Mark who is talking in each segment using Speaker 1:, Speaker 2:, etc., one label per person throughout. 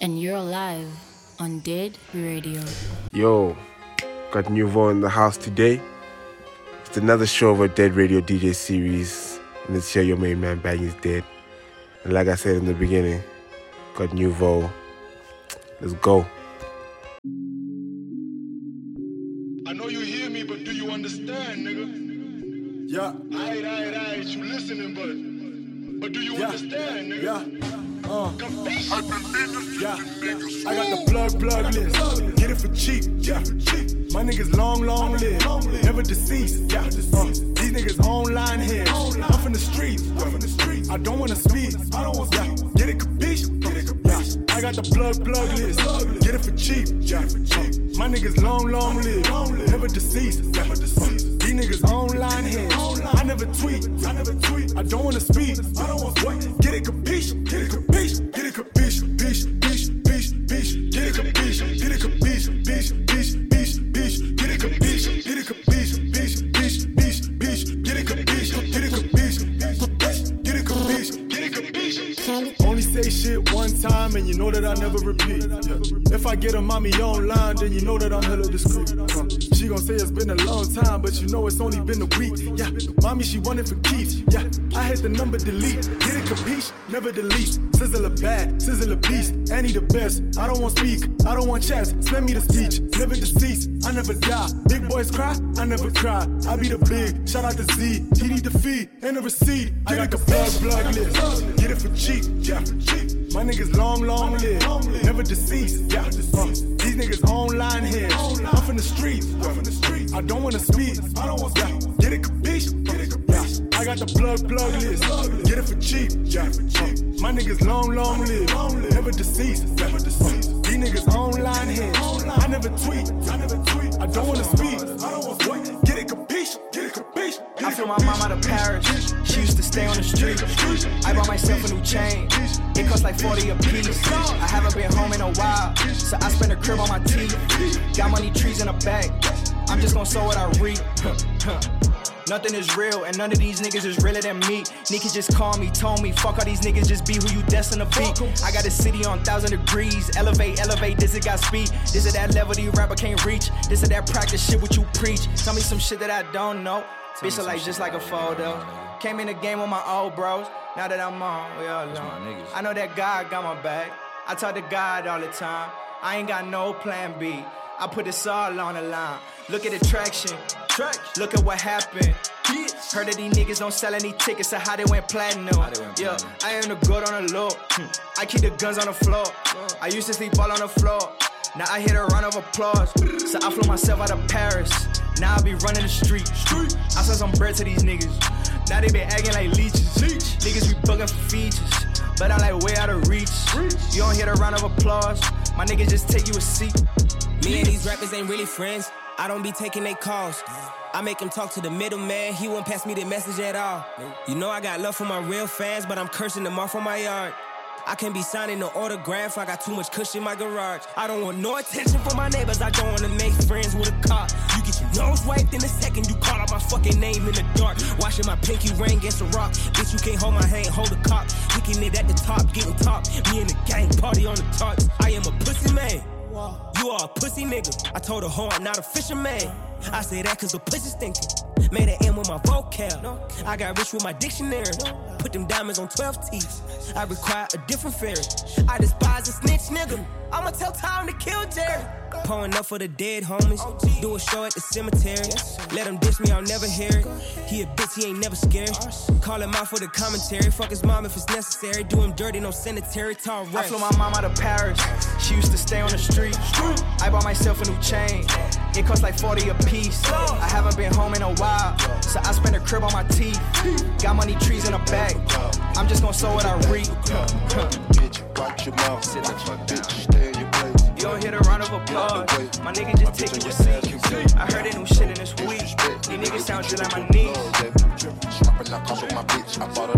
Speaker 1: and you're live on Dead Radio.
Speaker 2: Yo, got Nuvo in the house today. It's another show of a Dead Radio DJ series. And this year, your main man Bang is dead. And like I said in the beginning, got Nuvo. Let's go.
Speaker 3: I know you hear me, but do you understand, nigga?
Speaker 4: Yeah,
Speaker 3: Aight, aight, aight, you listening, but but do you
Speaker 4: yeah,
Speaker 3: understand, nigga?
Speaker 4: yeah,
Speaker 3: Capiche?
Speaker 4: Yeah. I got the plug plug list. Get it for cheap, yeah. My niggas long, long live, never deceased, yeah. Uh, these niggas online here. I'm from the streets, I don't wanna speak, I don't want yeah. Get it capiche, get it capiche. Yeah. I got the plug plug list. Get it for cheap, yeah. My niggas long, long live, never deceased, yeah. Uh, these niggas online here. I never tweet, I never tweet. I don't wanna speak, I don't want what? Get it capiche, get it capiche, know that I never repeat. Yeah. If I get a mommy online, then you know that I'm hella discreet. Uh, she gon' say it's been a long time, but you know it's only been a week. Yeah, mommy, she wanted for keeps. Yeah, I hit the number delete. Get it capiche, never delete. Sizzle a bad, sizzle a beast. Annie the best. I don't want speak, I don't want chats. Spend me the speech, never deceased. I never die. Big boys cry, I never cry. I be the big. Shout out to Z, TD the fee, and the receipt. I got the plug plug list. Get it for cheap, yeah. My niggas long, long live, never deceased, yeah. Uh, these niggas online here. I'm from the streets. I don't wanna speak, I don't want yeah. Get it capiche, get it capiche. I got the plug plug list. Get it for cheap, yeah. Uh, my niggas long, long live, never deceased, yeah. Uh, these niggas online here. I never tweet, I never tweet. I don't wanna speak, I don't want what? Get it capiche, get it
Speaker 5: flew my out of Paris. She used to stay on the street. I bought myself a new chain. It cost like 40 a piece. I haven't been home in a while, so I spent a crib on my teeth. Got money trees in a bag. I'm just gonna sow what I reap. Nothing is real, and none of these niggas is realer than me. Niggas just call me, told me, fuck all these niggas, just be who you destined to be. I got a city on thousand degrees. Elevate, elevate, this it got speed. This is that level these rapper can't reach. This is that practice shit what you preach. Tell me some shit that I don't know. Bitch, I like just like a photo. Came in the game with my old bros. Now that I'm on, we all alone. I know that God got my back. I talk to God all the time. I ain't got no plan B. I put this all on the line. Look at the traction. Look at what happened. Heard that these niggas don't sell any tickets, so how they went platinum. Yeah, I am the good on the low. Hmm. I keep the guns on the floor. I used to sleep all on the floor. Now I hit a round of applause. So I flew myself out of Paris. Now I be running the street. street. I sell some bread to these niggas. Now they been acting like leeches. Leech. Niggas be bugging for features. But I like way out of reach. You don't hear the round of applause. My niggas just take you a seat.
Speaker 6: Me and these rappers ain't really friends. I don't be taking they calls. I make him talk to the middleman. He won't pass me the message at all. You know I got love for my real fans, but I'm cursing them off on my yard. I can't be signing no autograph. I got too much cushion in my garage. I don't want no attention from my neighbors. I don't wanna make friends with a cop. You get your nose wiped in a second. You call out my fucking name in the dark. Washing my pinky ring against a rock. Bitch, you can't hold my hand, hold a cop. Kicking it at the top, getting top. Me and the gang party on the tarts. I am a pussy man. You are a pussy nigga. I told her, hoe, I'm not a fisherman. I say that cause the pussy stinking. Made an M with my vocab. I got rich with my dictionary. Put them diamonds on 12 teeth. I require a different fairy. I despise a snitch nigga. I'ma tell time to kill Jerry. Pouring up for the dead homies. Do a show at the cemetery. Let him diss me, I'll never hear it. He a bitch, he ain't never scared. Call him out for the commentary. Fuck his mom if it's necessary. Do him dirty, no sanitary. Tall
Speaker 5: I
Speaker 6: right.
Speaker 5: flew my mom out of Paris. She used to stay on the street. I bought myself a new chain. It cost like 40 a piece. I haven't been home in a while, so I spent a crib on my teeth. Got money trees in a bag. I'm just gonna sow what I reap.
Speaker 3: Bitch, watch your mouth. Sit the fuck Bitch, stay in your place.
Speaker 5: You don't hear the round of applause. My nigga just taking seat. I heard a new shit in this week. These niggas sound just like my niece.
Speaker 3: My bitch. I bought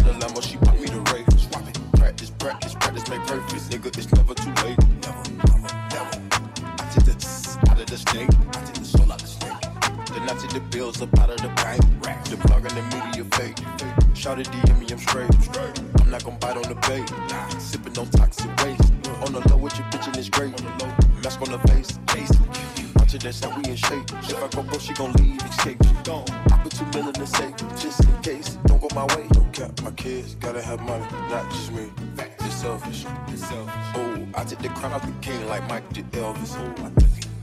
Speaker 3: me. It's selfish. Oh, I took the crown off the king like Mike did Elvis. Oh, I.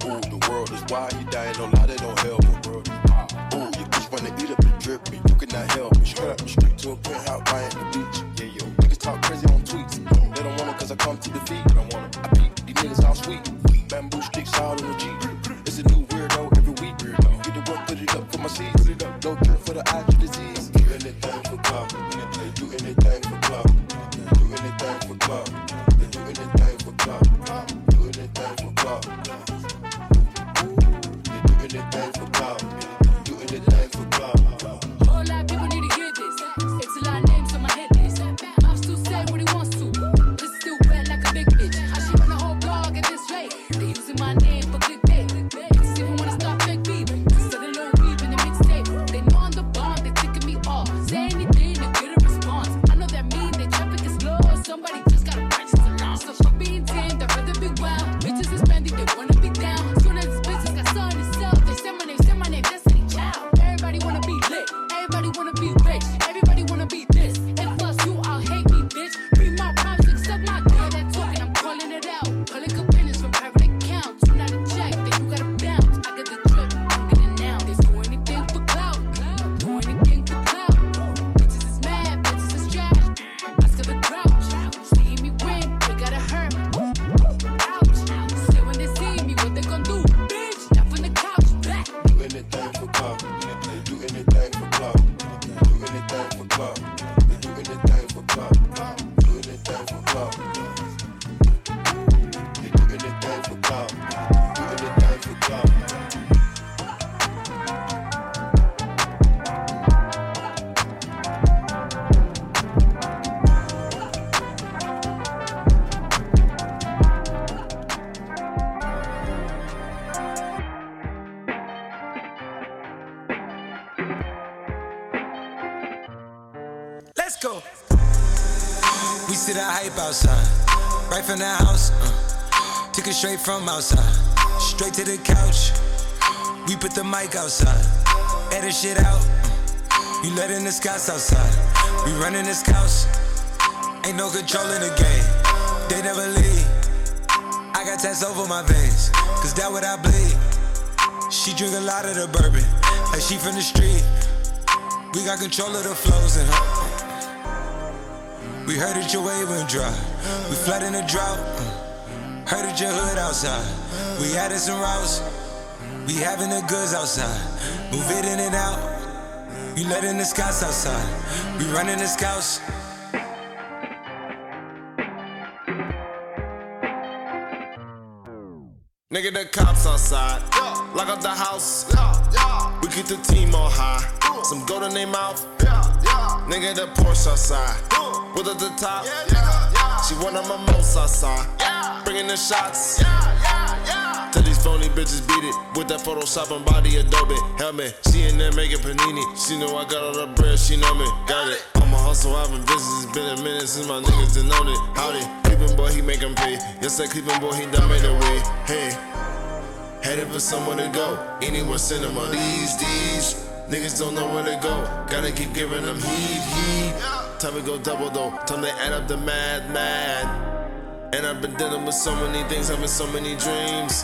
Speaker 3: Ooh, the world is wild, he dying, don't lie, they don't help me. Ooh, you bitch wanna eat up the drip, and you cannot help me. Straight up, straight to a penthouse, Miami Beach. Yeah, yo, niggas talk crazy on tweets. They don't want it cause I come to defeat. I don't want it. I beat these niggas all sweet. Bamboo sticks all in the Jeep. It's a new weirdo every week. Get the work, put it up for my seeds. No cure for the eye disease.
Speaker 7: See the
Speaker 8: hype outside, right from the house. Uh, took it straight from outside, straight to the couch. We put the mic outside, edit shit out. Uh, you letting the scouts outside, we running the scouts. Ain't no control in the game, they never leave. I got tats over my veins, cause that what I bleed. She drink a lot of the bourbon, like she from the street. We got control of the flows in her. We heard that your wave went dry. We flood in the drought. uh. Heard that your hood outside. We added some routes. We having the goods outside. Move it in and out. You letting the scouts outside. We running the scouts.
Speaker 9: Nigga, the cops outside. Lock up the house. We keep the team on high. Some gold in their mouth. Nigga, the Porsche outside. With at the top. She one of my most outside. Bringing the shots. Tell these phony bitches beat it with that Photoshop and body Adobe helmet. She in there making panini. She know I got all the bread. She know me. Got it. I'm a hustle. I've been busy. It's been a minute since my niggas done known it. Howdy, Cleveland boy, he make 'em pay. Yes, that Cleveland boy, he done made a way. Hey. Headed for somewhere to go. Anywhere cinema. These, these niggas don't know where to go. Gotta keep giving them heat, heat. Time to go double though. Time to add up the mad, mad. And I've been dealing with so many things, having so many dreams.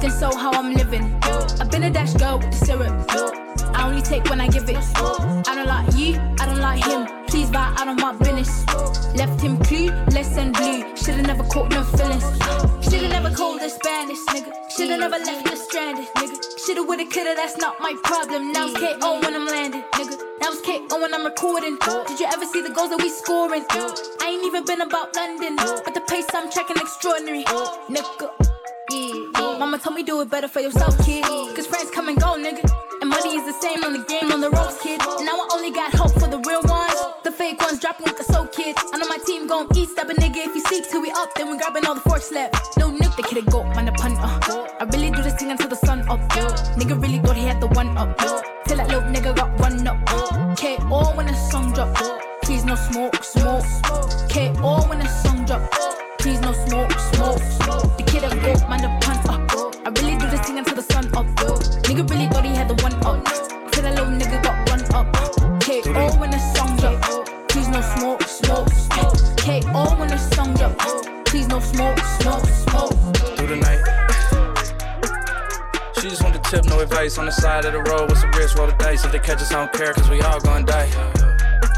Speaker 7: So how I'm living. I've been a dash girl with the syrup. I only take when I give it. I don't like you, I don't like him. Please buy out of my business. Left him clueless and blue. Shoulda never caught no feelings. Shoulda never called a Spanish nigga. Shoulda never left us stranded, nigga. Shoulda, woulda, coulda, that's not my problem. Now it's KO when I'm landing, nigga. Now it's KO when I'm recording. Did you ever see the goals that we scoring? I ain't even been about London, but the pace I'm tracking extraordinary, nigga. Mama told me do it better for yourself, kid. Cause friends come and go, nigga. And money is the same on the game, on the ropes, kid. Now I only got hope for the real ones. The fake ones dropping with the soul kid. I know my team gon' eat, step a nigga. If he seeks till we up, then we grabbing all the forks left. No nick, the kid a goat, man, the pun uh. I really do this thing until the sun up. Nigga really thought he had the one up. Till that little nigga got run up. KO when the song drop. Please no smoke, smoke. KO when
Speaker 10: On the side of the road, what's the risk? Roll the dice. If they catch us, I don't care, cause we all gonna die.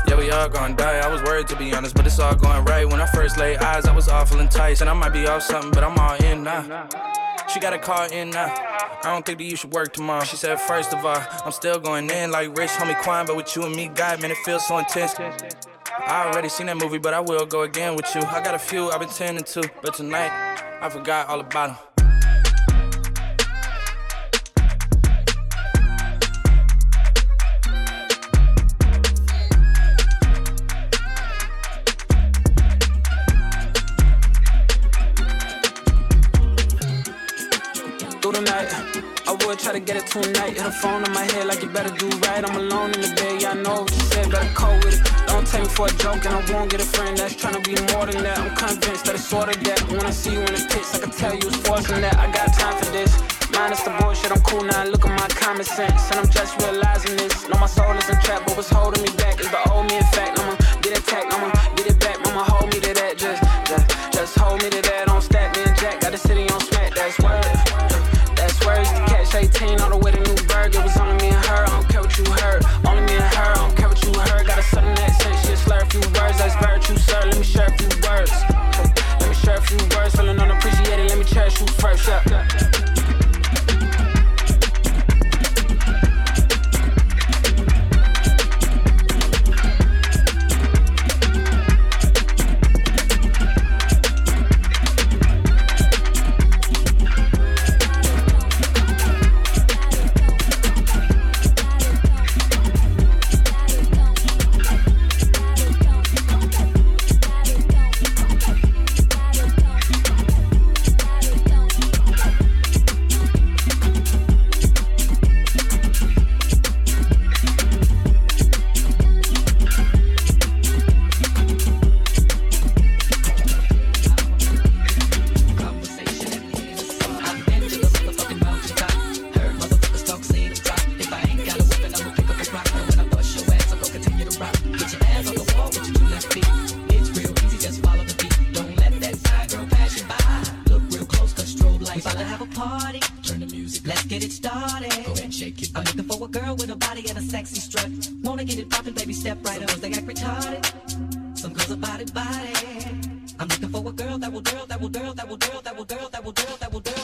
Speaker 10: Yeah, we all gonna die. I was worried to be honest, but it's all going right. When I first laid eyes, I was awful enticed. And I might be off something, but I'm all in now. She got a call in now. I don't think that you should work tomorrow. She said, first of all, I'm still going in like rich homie Quan, but with you and me, God, man, it feels so intense. I already seen that movie, but I will go again with you. I got a few I've been tending to, but tonight I forgot all about them. Through the night. I would try to get it tonight. Hit a phone in my head like you better do right. I'm alone in the bed, yeah, I know what you said, better cope with it. Don't take me for a joke, and I won't get a friend that's trying to be more than that. I'm convinced that it's sort of that. When I see you in the pits, I can tell you it's forcing that. I got time for this. Minus the bullshit, I'm cool now. Look at my common sense, and I'm just realizing this. No, my soul isn't trapped, but what's holding me back is the old me. In fact, I'ma get attacked, I'ma get it back. Mama, hold me to that, just, just, just hold me to that. Don't stack me and Jack, got the city on smack. That's word. Words to catch 18 all the way to Newburgh. It was only me and her. I don't care what you heard. Only me and her. I don't care what you heard. Got a southern accent.
Speaker 11: That will, girl that will, girl that will, girl that will, girl that will, girl that will, girl